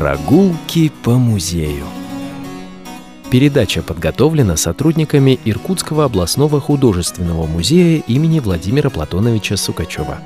Прогулки по музею. Передача подготовлена сотрудниками Иркутского областного художественного музея имени Владимира Платоновича Сукачева.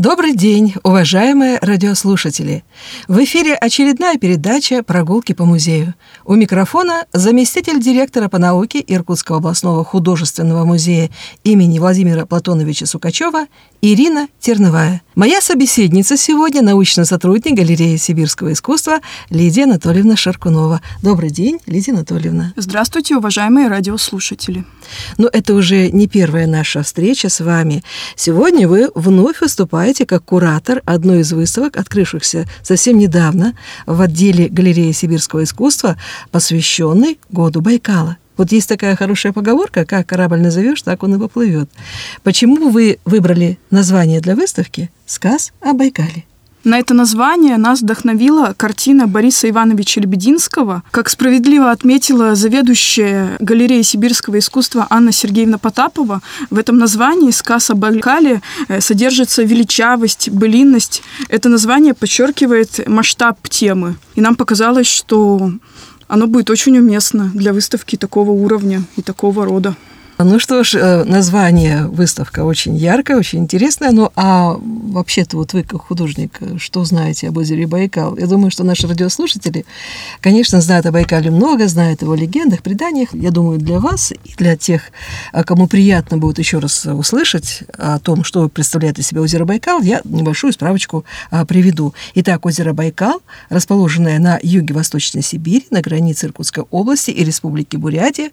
Добрый день, уважаемые радиослушатели! В эфире очередная передача «Прогулки по музею». У микрофона заместитель директора по науке Иркутского областного художественного музея имени Владимира Платоновича Сукачева Ирина Терновая. Моя собеседница сегодня – научный сотрудник галереи сибирского искусства Лидия Анатольевна Шаркунова. Добрый день, Лидия Анатольевна. Здравствуйте, уважаемые радиослушатели. Ну, это уже не первая наша встреча с вами. Сегодня вы вновь выступаете как куратор одной из выставок, открывшихся совсем недавно в отделе галереи сибирского искусства, посвященной году Байкала. Вот есть такая хорошая поговорка, как корабль назовешь, так он и поплывет. Почему вы выбрали название для выставки «Сказ о Байкале»? На это название нас вдохновила картина Бориса Ивановича Лебединского. Как справедливо отметила заведующая галереей сибирского искусства Анна Сергеевна Потапова, в этом названии «Сказ о Байкале» э, содержится величавость, былинность. Это название подчеркивает масштаб темы. И нам показалось, что оно будет очень уместно для выставки такого уровня и такого рода. Ну что ж, э, название выставка очень яркое, очень интересное. Ну а вообще-то вот вы, как художник, что знаете об озере Байкал? Я думаю, что наши радиослушатели, конечно, знают о Байкале много, знают его легендах, преданиях. Я думаю, для вас и для тех, э, кому приятно будет еще раз услышать о том, что представляет из себя озеро Байкал, я небольшую справочку э, приведу. Итак, озеро Байкал, расположенное на юге Восточной Сибири, на границе Иркутской области и Республики Бурятия,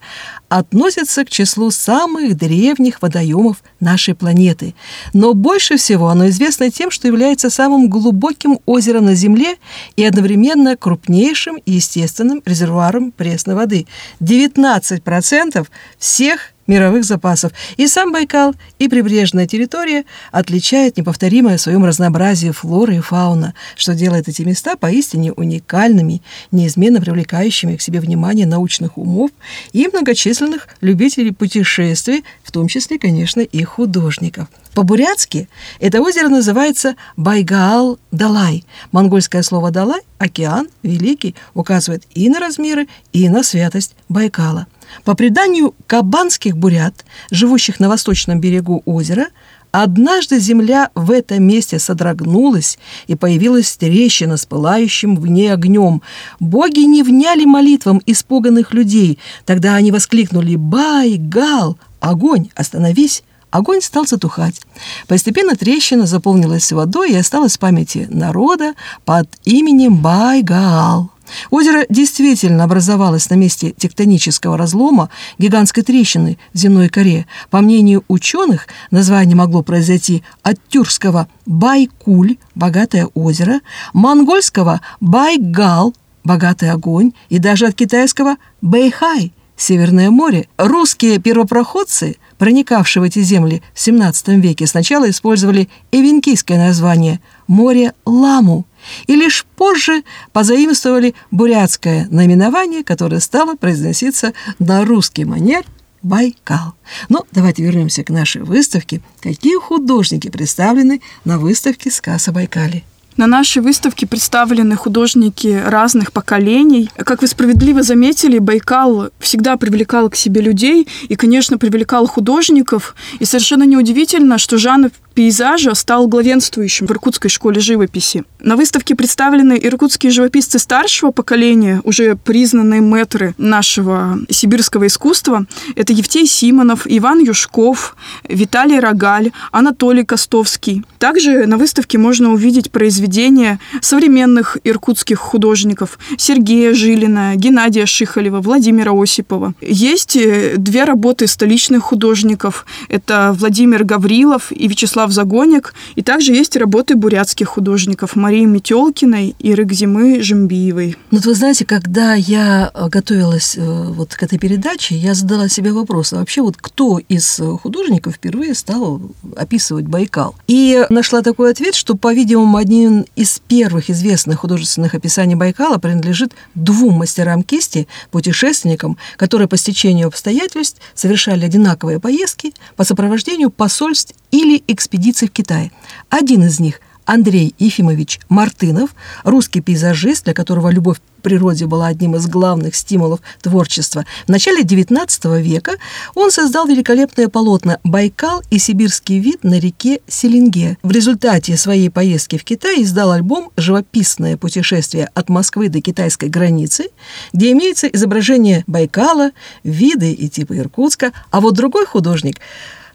относится к числу самых древних водоемов нашей планеты. Но больше всего оно известно тем, что является самым глубоким озером на Земле и одновременно крупнейшим естественным резервуаром пресной воды. 19% всех мировых запасов. И сам Байкал, и прибрежная территория отличает неповторимое в своем разнообразии флоры и фауна, что делает эти места поистине уникальными, неизменно привлекающими к себе внимание научных умов и многочисленных любителей путешествий, в том числе, конечно, и художников. По-бурятски это озеро называется Байгаал-Далай. Монгольское слово «далай» – океан, великий, указывает и на размеры, и на святость Байкала – по преданию кабанских бурят, живущих на восточном берегу озера, однажды земля в этом месте содрогнулась, и появилась трещина с пылающим в ней огнем. Боги не вняли молитвам испуганных людей. Тогда они воскликнули «Бай, Гал! Огонь, остановись!» Огонь стал затухать. Постепенно трещина заполнилась водой и осталась в памяти народа под именем Байгаал. Озеро действительно образовалось на месте тектонического разлома гигантской трещины в земной коре. По мнению ученых, название могло произойти от тюркского Байкуль – богатое озеро, монгольского Байгал – богатый огонь, и даже от китайского Бэйхай – Северное море. Русские первопроходцы, проникавшие в эти земли в XVII веке, сначала использовали эвенкийское название «море Ламу», и лишь позже позаимствовали бурятское наименование, которое стало произноситься на русский манер Байкал. Но ну, давайте вернемся к нашей выставке. Какие художники представлены на выставке «Сказ о Байкале»? На нашей выставке представлены художники разных поколений. Как вы справедливо заметили, Байкал всегда привлекал к себе людей и, конечно, привлекал художников. И совершенно неудивительно, что жанр пейзажа стал главенствующим в Иркутской школе живописи. На выставке представлены иркутские живописцы старшего поколения, уже признанные мэтры нашего сибирского искусства. Это Евтей Симонов, Иван Юшков, Виталий Рогаль, Анатолий Костовский. Также на выставке можно увидеть произведения современных иркутских художников Сергея Жилина, Геннадия Шихалева, Владимира Осипова. Есть э, две работы столичных художников. Это Владимир Гаврилов и Вячеслав Вячеслав Загоник. И также есть работы бурятских художников Марии Метелкиной и Рыгзимы Жембиевой. Вот вы знаете, когда я э, готовилась э, вот к этой передаче, я задала себе вопрос, а вообще вот кто из художников впервые стал описывать Байкал? И нашла такой ответ, что, по-видимому, один из первых известных художественных описаний Байкала принадлежит двум мастерам кисти, путешественникам, которые по стечению обстоятельств совершали одинаковые поездки по сопровождению посольств или экспедиций экспедиций в Китай. Один из них Андрей Ефимович Мартынов, русский пейзажист, для которого любовь к природе была одним из главных стимулов творчества. В начале XIX века он создал великолепное полотно «Байкал и сибирский вид на реке Селенге». В результате своей поездки в Китай издал альбом «Живописное путешествие от Москвы до китайской границы», где имеется изображение Байкала, виды и типы Иркутска, а вот другой художник –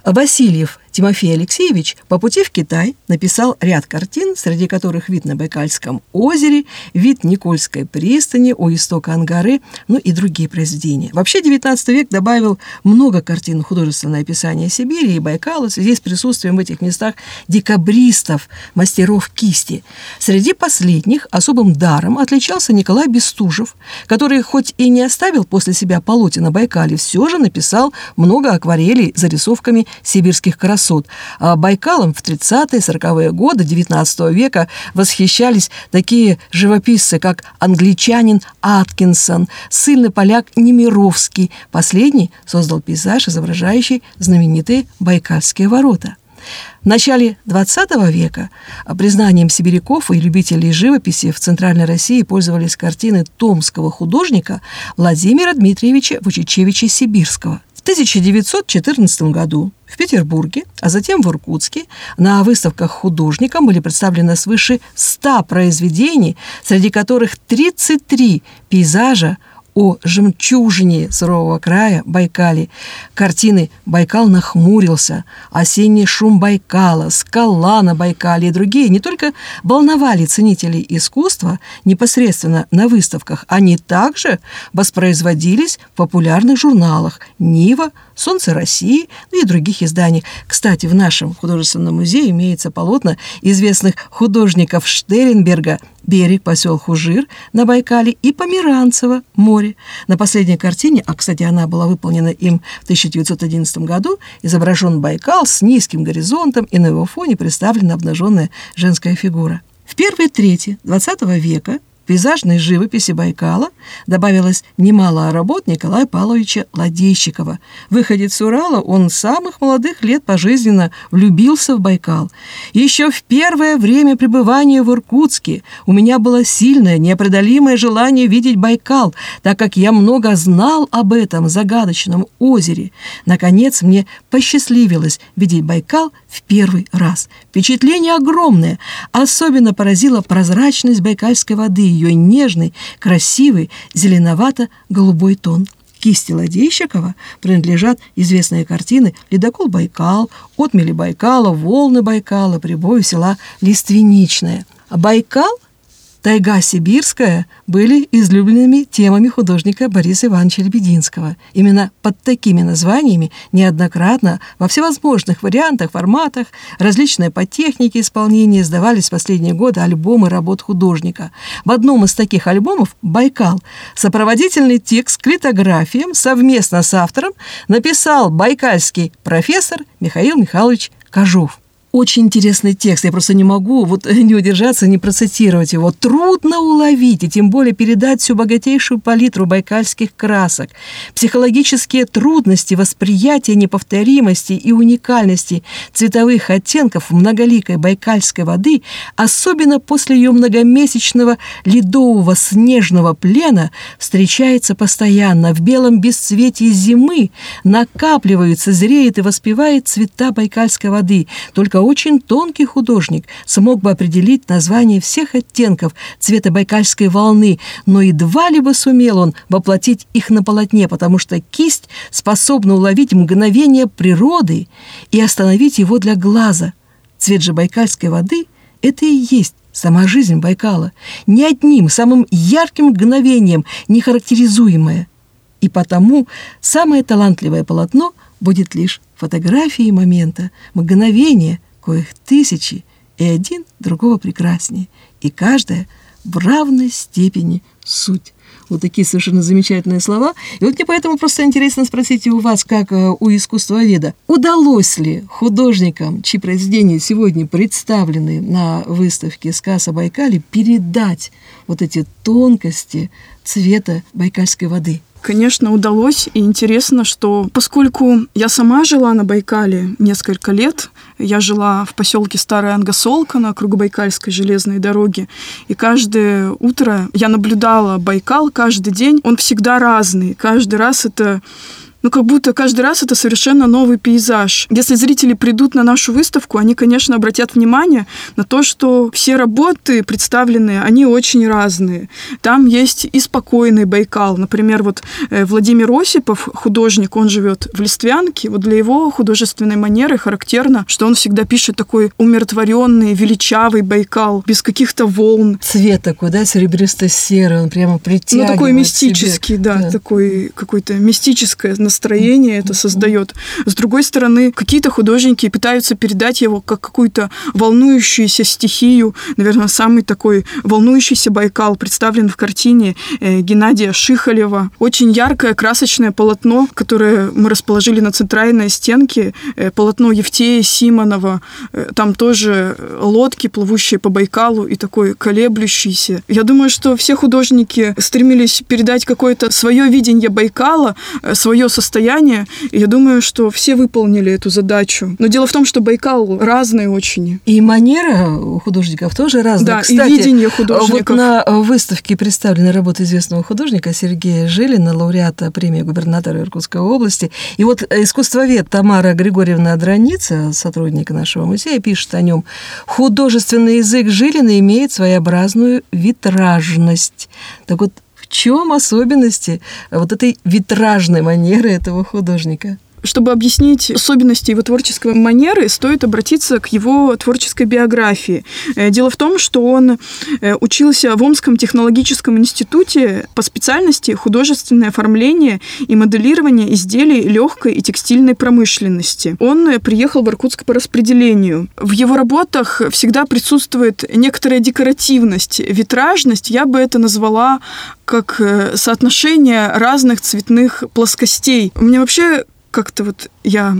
Васильев Тимофей Алексеевич по пути в Китай написал ряд картин, среди которых вид на Байкальском озере, вид Никольской пристани, у истока Ангары, ну и другие произведения. Вообще XIX век добавил много картин художественное описание Сибири и Байкала в связи с присутствием в этих местах декабристов, мастеров кисти. Среди последних особым даром отличался Николай Бестужев, который хоть и не оставил после себя полотен на Байкале, все же написал много акварелей зарисовками сибирских красот. А Байкалом в 30-е, 40-е годы XIX века восхищались такие живописцы, как англичанин Аткинсон, сильный поляк Немировский. Последний создал пейзаж, изображающий знаменитые Байкальские ворота. В начале XX века признанием сибиряков и любителей живописи в Центральной России пользовались картины томского художника Владимира Дмитриевича Вучичевича Сибирского – 1914 году в Петербурге, а затем в Иркутске на выставках художникам были представлены свыше 100 произведений, среди которых 33 пейзажа о жемчужине сурового края Байкале. Картины «Байкал нахмурился», «Осенний шум Байкала», «Скала на Байкале» и другие не только волновали ценителей искусства непосредственно на выставках, они также воспроизводились в популярных журналах «Нива», «Солнце России» и других изданий. Кстати, в нашем художественном музее имеется полотна известных художников Штеренберга «Берег, посел Хужир» на Байкале и Померанцева «Море». На последней картине, а, кстати, она была выполнена им в 1911 году, изображен Байкал с низким горизонтом, и на его фоне представлена обнаженная женская фигура. В первой трети XX века пейзажной живописи Байкала добавилось немало работ Николая Павловича Ладейщикова. Выходец с Урала, он с самых молодых лет пожизненно влюбился в Байкал. Еще в первое время пребывания в Иркутске у меня было сильное, непреодолимое желание видеть Байкал, так как я много знал об этом загадочном озере. Наконец, мне посчастливилось видеть Байкал в первый раз. Впечатление огромное. Особенно поразила прозрачность байкальской воды, ее нежный, красивый, зеленовато-голубой тон. Кисти Ладейщикова принадлежат известные картины «Ледокол Байкал», «Отмели Байкала», «Волны Байкала», «Прибой села Лиственничное». Байкал – Тайга сибирская были излюбленными темами художника Бориса Ивановича Лебединского. Именно под такими названиями неоднократно во всевозможных вариантах, форматах, различные по технике исполнения издавались в последние годы альбомы работ художника. В одном из таких альбомов «Байкал» сопроводительный текст к литографиям совместно с автором написал байкальский профессор Михаил Михайлович Кожов очень интересный текст. Я просто не могу вот не удержаться, не процитировать его. Трудно уловить и тем более передать всю богатейшую палитру байкальских красок. Психологические трудности восприятия неповторимости и уникальности цветовых оттенков многоликой байкальской воды, особенно после ее многомесячного ледового снежного плена, встречается постоянно. В белом бесцветии зимы накапливаются, зреет и воспевает цвета байкальской воды. Только очень тонкий художник смог бы определить название всех оттенков цвета байкальской волны, но едва ли бы сумел он воплотить их на полотне, потому что кисть способна уловить мгновение природы и остановить его для глаза. Цвет же байкальской воды – это и есть сама жизнь Байкала, ни одним самым ярким мгновением не характеризуемое. И потому самое талантливое полотно будет лишь фотографией момента, мгновения, коих тысячи, и один другого прекраснее, и каждая в равной степени суть. Вот такие совершенно замечательные слова. И вот мне поэтому просто интересно спросить у вас, как э, у искусствоведа, удалось ли художникам, чьи произведения сегодня представлены на выставке «Сказ о Байкале», передать вот эти тонкости цвета байкальской воды? Конечно, удалось. И интересно, что поскольку я сама жила на Байкале несколько лет, я жила в поселке Старая Ангасолка на Кругобайкальской железной дороге, и каждое утро я наблюдала Байкал каждый день. Он всегда разный. Каждый раз это ну, как будто каждый раз это совершенно новый пейзаж. Если зрители придут на нашу выставку, они, конечно, обратят внимание на то, что все работы представленные, они очень разные. Там есть и спокойный Байкал. Например, вот э, Владимир Осипов, художник, он живет в Листвянке. Вот для его художественной манеры характерно, что он всегда пишет такой умиротворенный, величавый Байкал, без каких-то волн. Цвет такой, да, серебристо-серый, он прямо притягивает Ну, такой мистический, да, да, такой какой-то мистическое настроение это создает. С другой стороны, какие-то художники пытаются передать его как какую-то волнующуюся стихию. Наверное, самый такой волнующийся Байкал представлен в картине э, Геннадия Шихалева. Очень яркое, красочное полотно, которое мы расположили на центральной стенке. Э, полотно Евтея Симонова. Э, там тоже лодки, плывущие по Байкалу, и такой колеблющийся. Я думаю, что все художники стремились передать какое-то свое видение Байкала, свое состояние состояние. И я думаю, что все выполнили эту задачу. Но дело в том, что Байкал разный очень. И манера у художников тоже разная. Да, Кстати, и видение художников. Вот на выставке представлены работы известного художника Сергея Жилина, лауреата премии губернатора Иркутской области. И вот искусствовед Тамара Григорьевна Драница, сотрудник нашего музея, пишет о нем. Художественный язык Жилина имеет своеобразную витражность. Так вот, чем особенности вот этой витражной манеры этого художника? Чтобы объяснить особенности его творческой манеры, стоит обратиться к его творческой биографии. Э, дело в том, что он э, учился в Омском технологическом институте по специальности художественное оформление и моделирование изделий легкой и текстильной промышленности. Он э, приехал в Иркутск по распределению. В его работах всегда присутствует некоторая декоративность, витражность. Я бы это назвала как соотношение разных цветных плоскостей. Мне вообще как-то вот я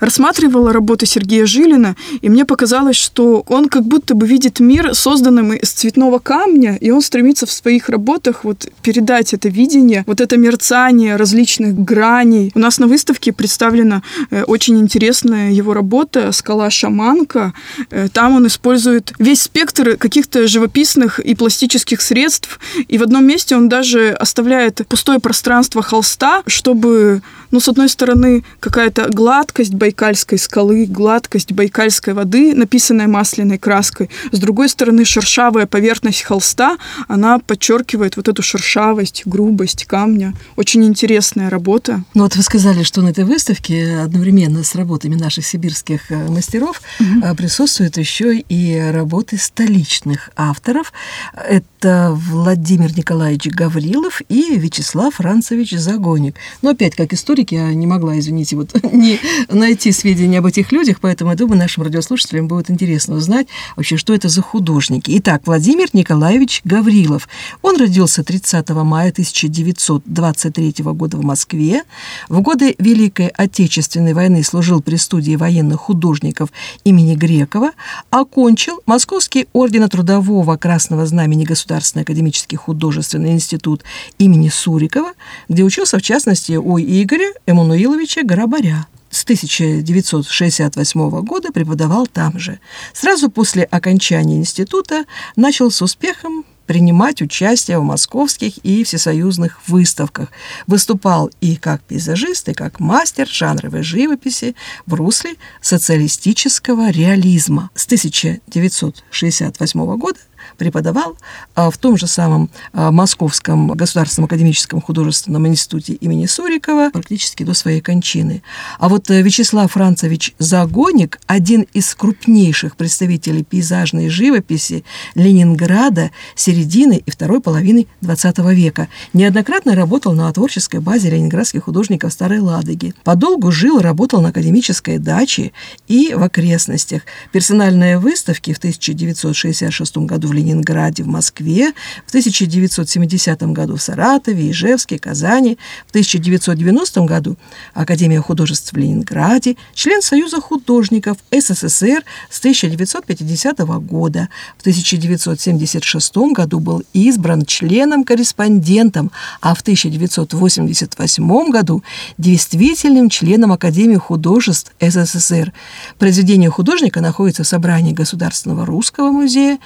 рассматривала работы Сергея Жилина, и мне показалось, что он как будто бы видит мир, созданным из цветного камня, и он стремится в своих работах вот передать это видение, вот это мерцание различных граней. У нас на выставке представлена э, очень интересная его работа «Скала шаманка». Э, там он использует весь спектр каких-то живописных и пластических средств, и в одном месте он даже оставляет пустое пространство холста, чтобы, ну, с одной стороны, какая-то гладкость, Байкальской скалы, гладкость байкальской воды, написанная масляной краской. С другой стороны, шершавая поверхность холста, она подчеркивает вот эту шершавость, грубость камня. Очень интересная работа. Ну вот вы сказали, что на этой выставке одновременно с работами наших сибирских э, мастеров угу. присутствуют еще и работы столичных авторов. Это Владимир Николаевич Гаврилов и Вячеслав Францевич Загоник. Но опять, как историк, я не могла, извините, вот не найти найти сведения об этих людях, поэтому я думаю, нашим радиослушателям будет интересно узнать вообще, что это за художники. Итак, Владимир Николаевич Гаврилов. Он родился 30 мая 1923 года в Москве. В годы Великой Отечественной войны служил при студии военных художников имени Грекова, окончил Московский ордена Трудового Красного Знамени Государственный академический художественный институт имени Сурикова, где учился, в частности, у Игоря Эммануиловича Горобаря с 1968 года преподавал там же. Сразу после окончания института начал с успехом принимать участие в московских и всесоюзных выставках. Выступал и как пейзажист, и как мастер жанровой живописи в русле социалистического реализма. С 1968 года преподавал а, в том же самом а, Московском государственном академическом художественном институте имени Сурикова практически до своей кончины. А вот э, Вячеслав Францевич Загоник, один из крупнейших представителей пейзажной живописи Ленинграда середины и второй половины XX века, неоднократно работал на творческой базе ленинградских художников Старой Ладоги. Подолгу жил и работал на академической даче и в окрестностях. Персональные выставки в 1966 году в Ленинграде Ленинграде, в Москве, в 1970 году в Саратове, Ижевске, Казани, в 1990 году Академия художеств в Ленинграде, член Союза художников СССР с 1950 года. В 1976 году был избран членом-корреспондентом, а в 1988 году действительным членом Академии художеств СССР. Произведение художника находится в собрании Государственного русского музея,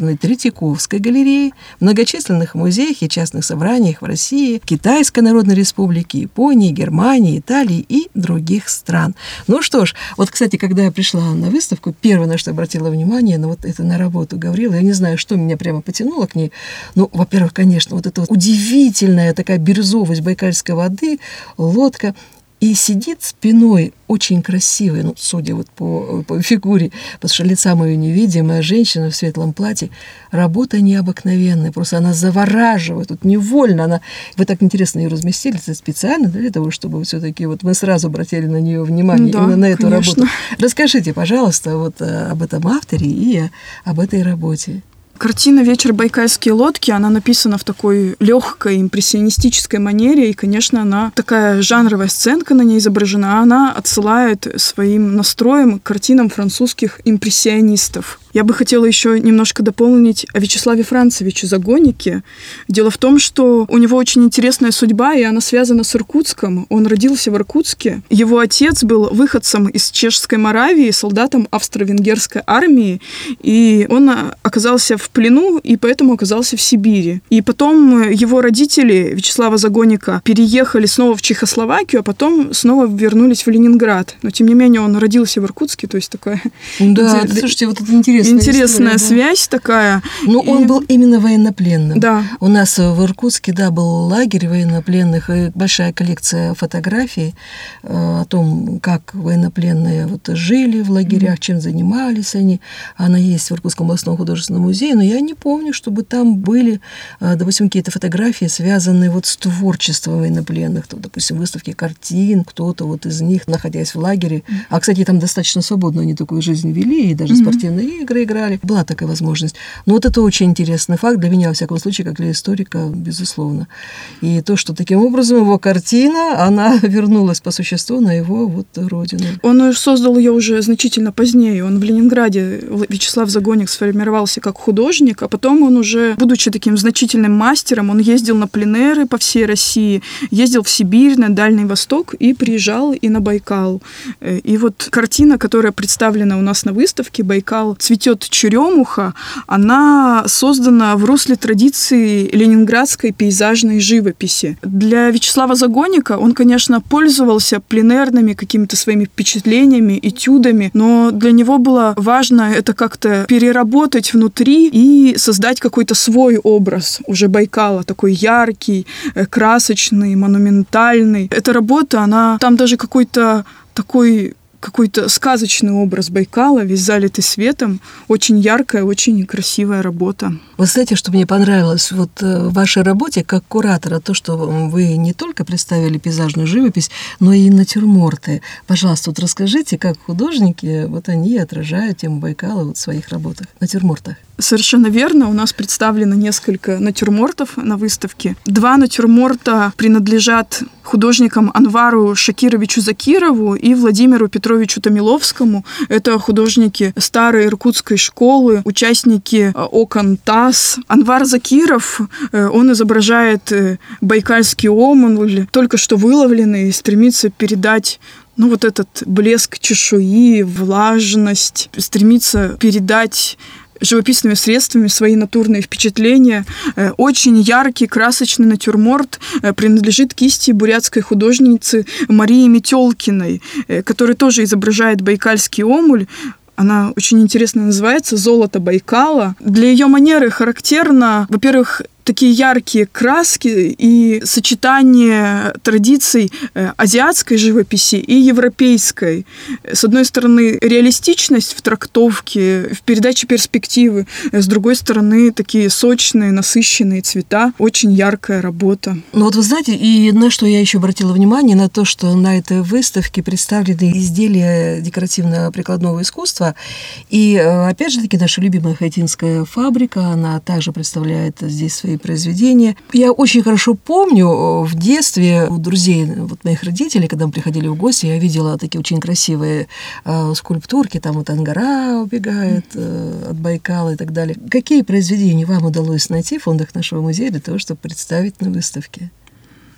Государственной Третьяковской галереи, многочисленных музеях и частных собраниях в России, Китайской Народной Республике, Японии, Германии, Италии и других стран. Ну что ж, вот, кстати, когда я пришла на выставку, первое, на что обратила внимание, ну вот это на работу Гаврила, я не знаю, что меня прямо потянуло к ней. Ну, во-первых, конечно, вот эта вот удивительная такая бирюзовость байкальской воды, лодка, и сидит спиной очень красивая, ну, судя вот по, по фигуре, потому что лица мою невидимая женщина в светлом платье. Работа необыкновенная, просто она завораживает, тут невольно она... Вы так интересно ее разместили специально для того, чтобы все-таки вот мы сразу обратили на нее внимание, да, именно на эту конечно. работу. Расскажите, пожалуйста, вот э, об этом авторе и об этой работе. Картина «Вечер Байкальские лодки», она написана в такой легкой импрессионистической манере, и, конечно, она такая жанровая сценка на ней изображена, она отсылает своим настроем к картинам французских импрессионистов. Я бы хотела еще немножко дополнить о Вячеславе Францевиче Загонике. Дело в том, что у него очень интересная судьба, и она связана с Иркутском. Он родился в Иркутске. Его отец был выходцем из Чешской Моравии, солдатом австро-венгерской армии, и он оказался в плену, и поэтому оказался в Сибири. И потом его родители Вячеслава Загоника переехали снова в Чехословакию, а потом снова вернулись в Ленинград. Но, тем не менее, он родился в Иркутске, то есть такое... Да, слушайте, вот это интересно интересная, интересная история, связь да. такая. Ну, и... он был именно военнопленным. Да. У нас в Иркутске, да, был лагерь военнопленных, и большая коллекция фотографий э, о том, как военнопленные вот жили в лагерях, mm-hmm. чем занимались они. Она есть в Иркутском областном художественном музее, но я не помню, чтобы там были, э, допустим, какие-то фотографии, связанные вот с творчеством военнопленных, то, допустим, выставки картин, кто-то вот из них, находясь в лагере. Mm-hmm. А, кстати, там достаточно свободно они такую жизнь вели, и даже mm-hmm. спортивные игры игры играли. Была такая возможность. Но вот это очень интересный факт для меня, во всяком случае, как для историка, безусловно. И то, что таким образом его картина, она вернулась по существу на его вот родину. Он создал ее уже значительно позднее. Он в Ленинграде, Вячеслав Загоник, сформировался как художник, а потом он уже, будучи таким значительным мастером, он ездил на пленеры по всей России, ездил в Сибирь, на Дальний Восток и приезжал и на Байкал. Э, и вот картина, которая представлена у нас на выставке «Байкал цветет цветет черемуха, она создана в русле традиции ленинградской пейзажной живописи. Для Вячеслава Загоника он, конечно, пользовался пленерными какими-то своими впечатлениями, этюдами, но для него было важно это как-то переработать внутри и создать какой-то свой образ уже Байкала, такой яркий, э, красочный, монументальный. Эта работа, она там даже какой-то такой какой-то сказочный образ Байкала, весь залитый светом. Очень яркая, очень красивая работа. Вы знаете, что мне понравилось вот э, в вашей работе как куратора, то, что вы не только представили пейзажную живопись, но и натюрморты. Пожалуйста, вот расскажите, как художники, вот они отражают тему Байкала вот в своих работах, натюрмортах. Совершенно верно. У нас представлено несколько натюрмортов на выставке. Два натюрморта принадлежат художникам Анвару Шакировичу Закирову и Владимиру Петровичу Томиловскому. Это художники старой иркутской школы, участники э, окон ТАСС. Анвар Закиров, э, он изображает э, байкальский омуль, только что выловленный, и стремится передать ну, вот этот блеск чешуи, влажность, стремится передать живописными средствами свои натурные впечатления. Э, очень яркий, красочный натюрморт э, принадлежит кисти бурятской художницы Марии Метелкиной, э, которая тоже изображает байкальский омуль. Она очень интересно называется «Золото Байкала». Для ее манеры характерно, во-первых, такие яркие краски и сочетание традиций э, азиатской живописи и европейской. С одной стороны, реалистичность в трактовке, в передаче перспективы, с другой стороны, такие сочные, насыщенные цвета, очень яркая работа. Ну вот вы знаете, и на что я еще обратила внимание, на то, что на этой выставке представлены изделия декоративно-прикладного искусства, и э, опять же таки наша любимая хайтинская фабрика, она также представляет здесь свои произведения. Я очень хорошо помню э, в детстве у друзей вот моих родителей, когда мы приходили в гости, я видела такие очень красивые э, скульптурки, там вот Ангара убегает э, от Байкала и так далее. Какие произведения вам удалось найти в фондах нашего музея для того, чтобы представить на выставке?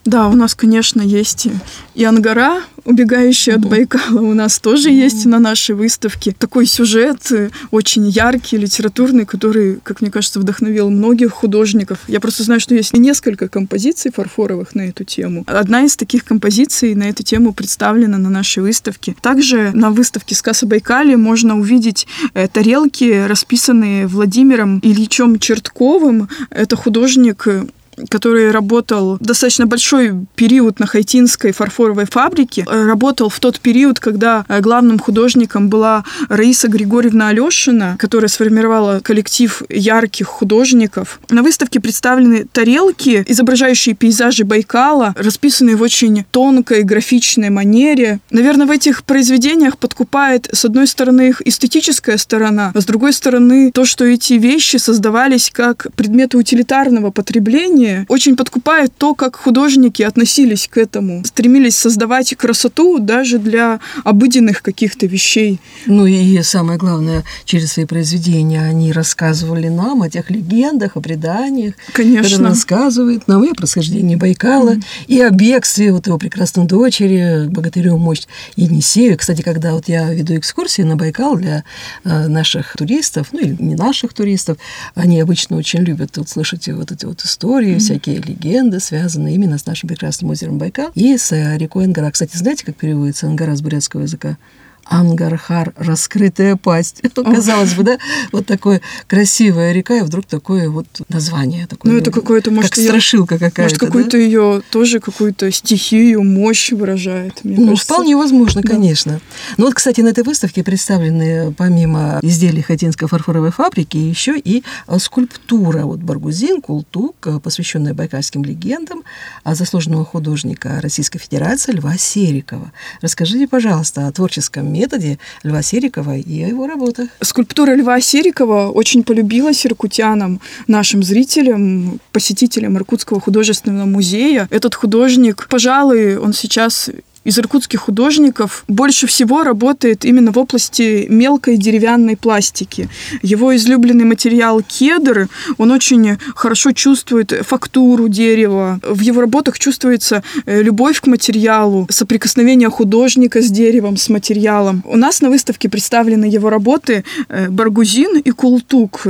Да, у нас, конечно, есть и Ангара, убегающая от Байкала, у нас тоже есть на нашей выставке. Такой сюжет э, очень яркий, литературный, который, как мне кажется, вдохновил многих художников. Я просто знаю, что есть несколько композиций фарфоровых на эту тему. Одна из таких композиций на эту тему представлена на нашей выставке. Также на выставке «Сказ о Байкале» можно увидеть э, тарелки, расписанные Владимиром Ильичем Чертковым. Это художник который работал достаточно большой период на Хайтинской фарфоровой фабрике, работал в тот период, когда э, главным художником была Раиса Григорьевна Алешина, которая сформировала коллектив ярких художников. На выставке представлены тарелки, изображающие пейзажи Байкала, расписанные в очень тонкой графичной манере. Наверное, в этих произведениях подкупает, с одной стороны, их эстетическая сторона, а с другой стороны, то, что эти вещи создавались как предметы утилитарного потребления, произведения очень подкупает то, как художники относились к этому, стремились создавать красоту даже для обыденных каких-то вещей. Ну и самое главное, через свои произведения они рассказывали нам о тех легендах, о преданиях. Конечно. рассказывает нам и о происхождении Байкала, mm. и о бегстве вот его прекрасной дочери, богатырю мощь Енисею. Кстати, когда вот я веду экскурсии на Байкал для э, наших туристов, ну или не наших туристов, они обычно очень любят вот слышать вот эти вот истории, истории, всякие легенды, связанные именно с нашим прекрасным озером Байкал и с э, рекой Ангара. Кстати, знаете, как переводится Ангара с бурятского языка? Ангархар, раскрытая пасть. Казалось бы, да, вот такое красивая река, и вдруг такое вот название. Такое, ну, это какое-то, может, как страшилка какая-то. Может, какую-то да? ее тоже какую-то стихию, мощь выражает. Мне ну, кажется. вполне возможно, да. конечно. Ну вот, кстати, на этой выставке представлены, помимо изделий Хатинской фарфоровой фабрики, еще и а, скульптура вот Баргузин, Култук, а, посвященная байкальским легендам, а заслуженного художника Российской Федерации Льва Серикова. Расскажите, пожалуйста, о творческом методе Льва Серикова и о его работах. Скульптура Льва Серикова очень полюбилась иркутянам, нашим зрителям, посетителям Иркутского художественного музея. Этот художник, пожалуй, он сейчас из иркутских художников больше всего работает именно в области мелкой деревянной пластики. Его излюбленный материал кедр, он очень хорошо чувствует фактуру дерева. В его работах чувствуется э, любовь к материалу, соприкосновение художника с деревом, с материалом. У нас на выставке представлены его работы э, Баргузин и Култук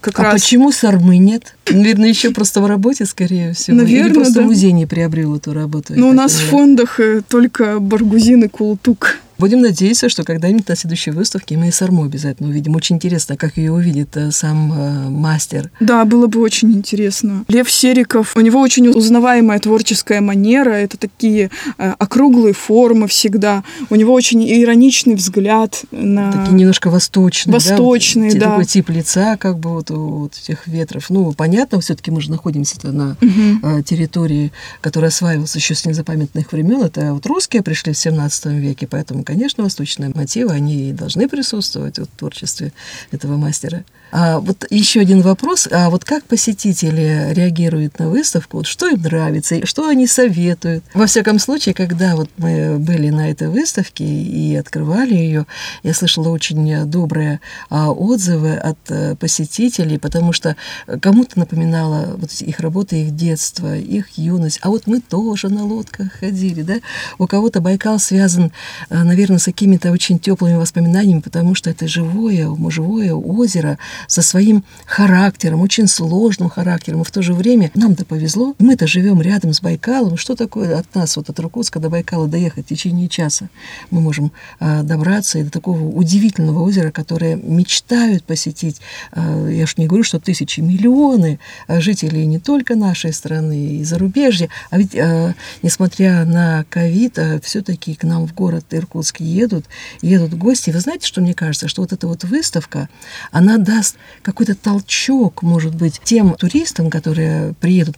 как а раз... почему Сармы нет? Наверное, еще просто в работе, скорее всего. Наверное, Или просто да. музей не приобрел эту работу. Ну, у нас в фондах э, только Баргузин и Култук. Будем надеяться, что когда-нибудь на следующей выставке мы и Сарму обязательно увидим. Очень интересно, как ее увидит э, сам э, мастер. Да, было бы очень интересно. Лев Сериков, у него очень узнаваемая творческая манера. Это такие э, округлые формы всегда. У него очень ироничный взгляд на... Такие немножко восточные. Восточные, да. да. Такой тип лица, как бы вот у вот этих ветров. Ну, понятно, все-таки мы же находимся на угу. территории, которая осваивалась еще с незапамятных времен. Это вот русские пришли в 17 веке, поэтому конечно, восточные мотивы, они должны присутствовать в творчестве этого мастера. А вот еще один вопрос. А вот как посетители реагируют на выставку? Вот что им нравится? Что они советуют? Во всяком случае, когда вот мы были на этой выставке и открывали ее, я слышала очень добрые а, отзывы от а, посетителей, потому что кому-то напоминала вот их работа, их детство, их юность. А вот мы тоже на лодках ходили, да? У кого-то Байкал связан, а, наверное, с какими-то очень теплыми воспоминаниями, потому что это живое, живое озеро, со своим характером, очень сложным характером, и в то же время нам-то повезло, мы-то живем рядом с Байкалом, что такое от нас, вот от Иркутска до Байкала доехать в течение часа? Мы можем э, добраться и до такого удивительного озера, которое мечтают посетить, э, я уж не говорю, что тысячи, миллионы жителей не только нашей страны и зарубежья, а ведь, э, несмотря на ковид, э, все-таки к нам в город Иркутск едут, едут гости. Вы знаете, что мне кажется, что вот эта вот выставка, она даст какой-то толчок, может быть, тем туристам, которые приедут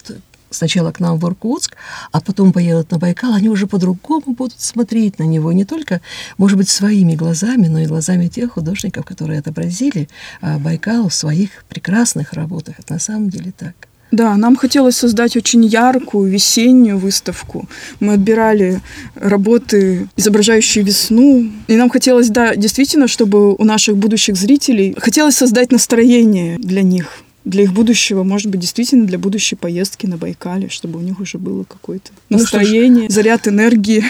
сначала к нам в Иркутск, а потом поедут на Байкал, они уже по-другому будут смотреть на него, не только, может быть, своими глазами, но и глазами тех художников, которые отобразили а, Байкал в своих прекрасных работах. Это на самом деле так. Да, нам хотелось создать очень яркую весеннюю выставку. Мы отбирали работы, изображающие весну. И нам хотелось, да, действительно, чтобы у наших будущих зрителей хотелось создать настроение для них для их будущего, может быть, действительно для будущей поездки на Байкале, чтобы у них уже было какое-то настроение, ну, заряд энергии.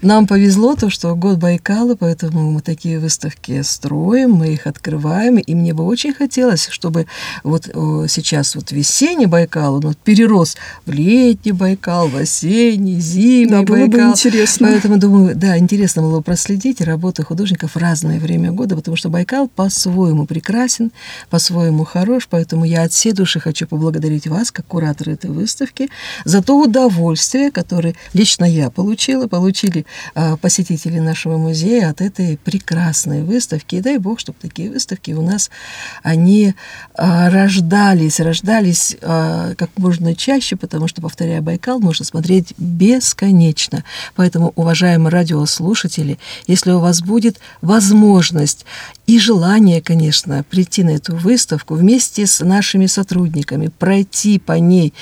Нам повезло то, что год Байкала, поэтому мы такие выставки строим, мы их открываем, и мне бы очень хотелось, чтобы вот сейчас вот весенний Байкал, он вот перерос в летний Байкал, в осенний, зимний да, было Байкал. бы интересно. Поэтому, думаю, да, интересно было проследить работы художников в разное время года, потому что Байкал по-своему прекрасен, по-своему хорош, поэтому я от всей души хочу поблагодарить вас, как куратор этой выставки, за то удовольствие, которое лично я получила, получили Э, посетителей нашего музея от этой прекрасной выставки. И дай бог, чтобы такие выставки у нас, они э, рождались, рождались э, как можно чаще, потому что, повторяя Байкал, можно смотреть бесконечно. Поэтому, уважаемые радиослушатели, если у вас будет возможность и желание, конечно, прийти на эту выставку вместе с нашими сотрудниками, пройти по ней,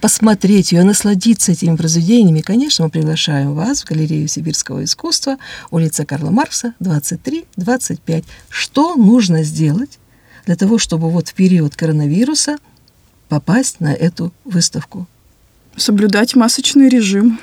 посмотреть ее, насладиться этими произведениями, конечно, мы приглашаем вас в галерею галерею сибирского искусства, улица Карла Маркса, 23-25. Что нужно сделать для того, чтобы вот в период коронавируса попасть на эту выставку? Соблюдать масочный режим.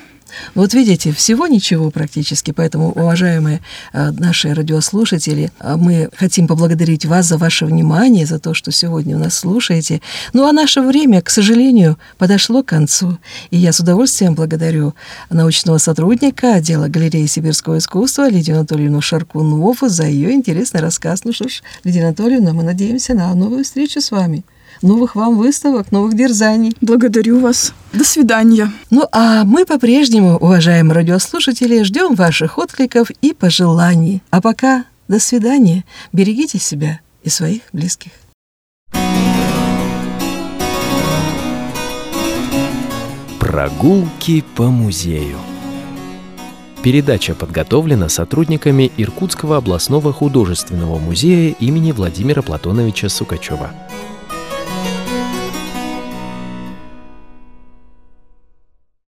Вот видите, всего ничего практически, поэтому, уважаемые э, наши радиослушатели, э, мы хотим поблагодарить вас за ваше внимание, за то, что сегодня у нас слушаете. Ну а наше время, к сожалению, подошло к концу, и я с удовольствием благодарю научного сотрудника отдела галереи сибирского искусства Лидию Анатольевну Шаркунову за ее интересный рассказ. Ну что ж, Лидия Анатольевна, мы надеемся на новую встречу с вами новых вам выставок, новых дерзаний. Благодарю вас. До свидания. Ну, а мы по-прежнему, уважаемые радиослушатели, ждем ваших откликов и пожеланий. А пока до свидания. Берегите себя и своих близких. Прогулки по музею. Передача подготовлена сотрудниками Иркутского областного художественного музея имени Владимира Платоновича Сукачева.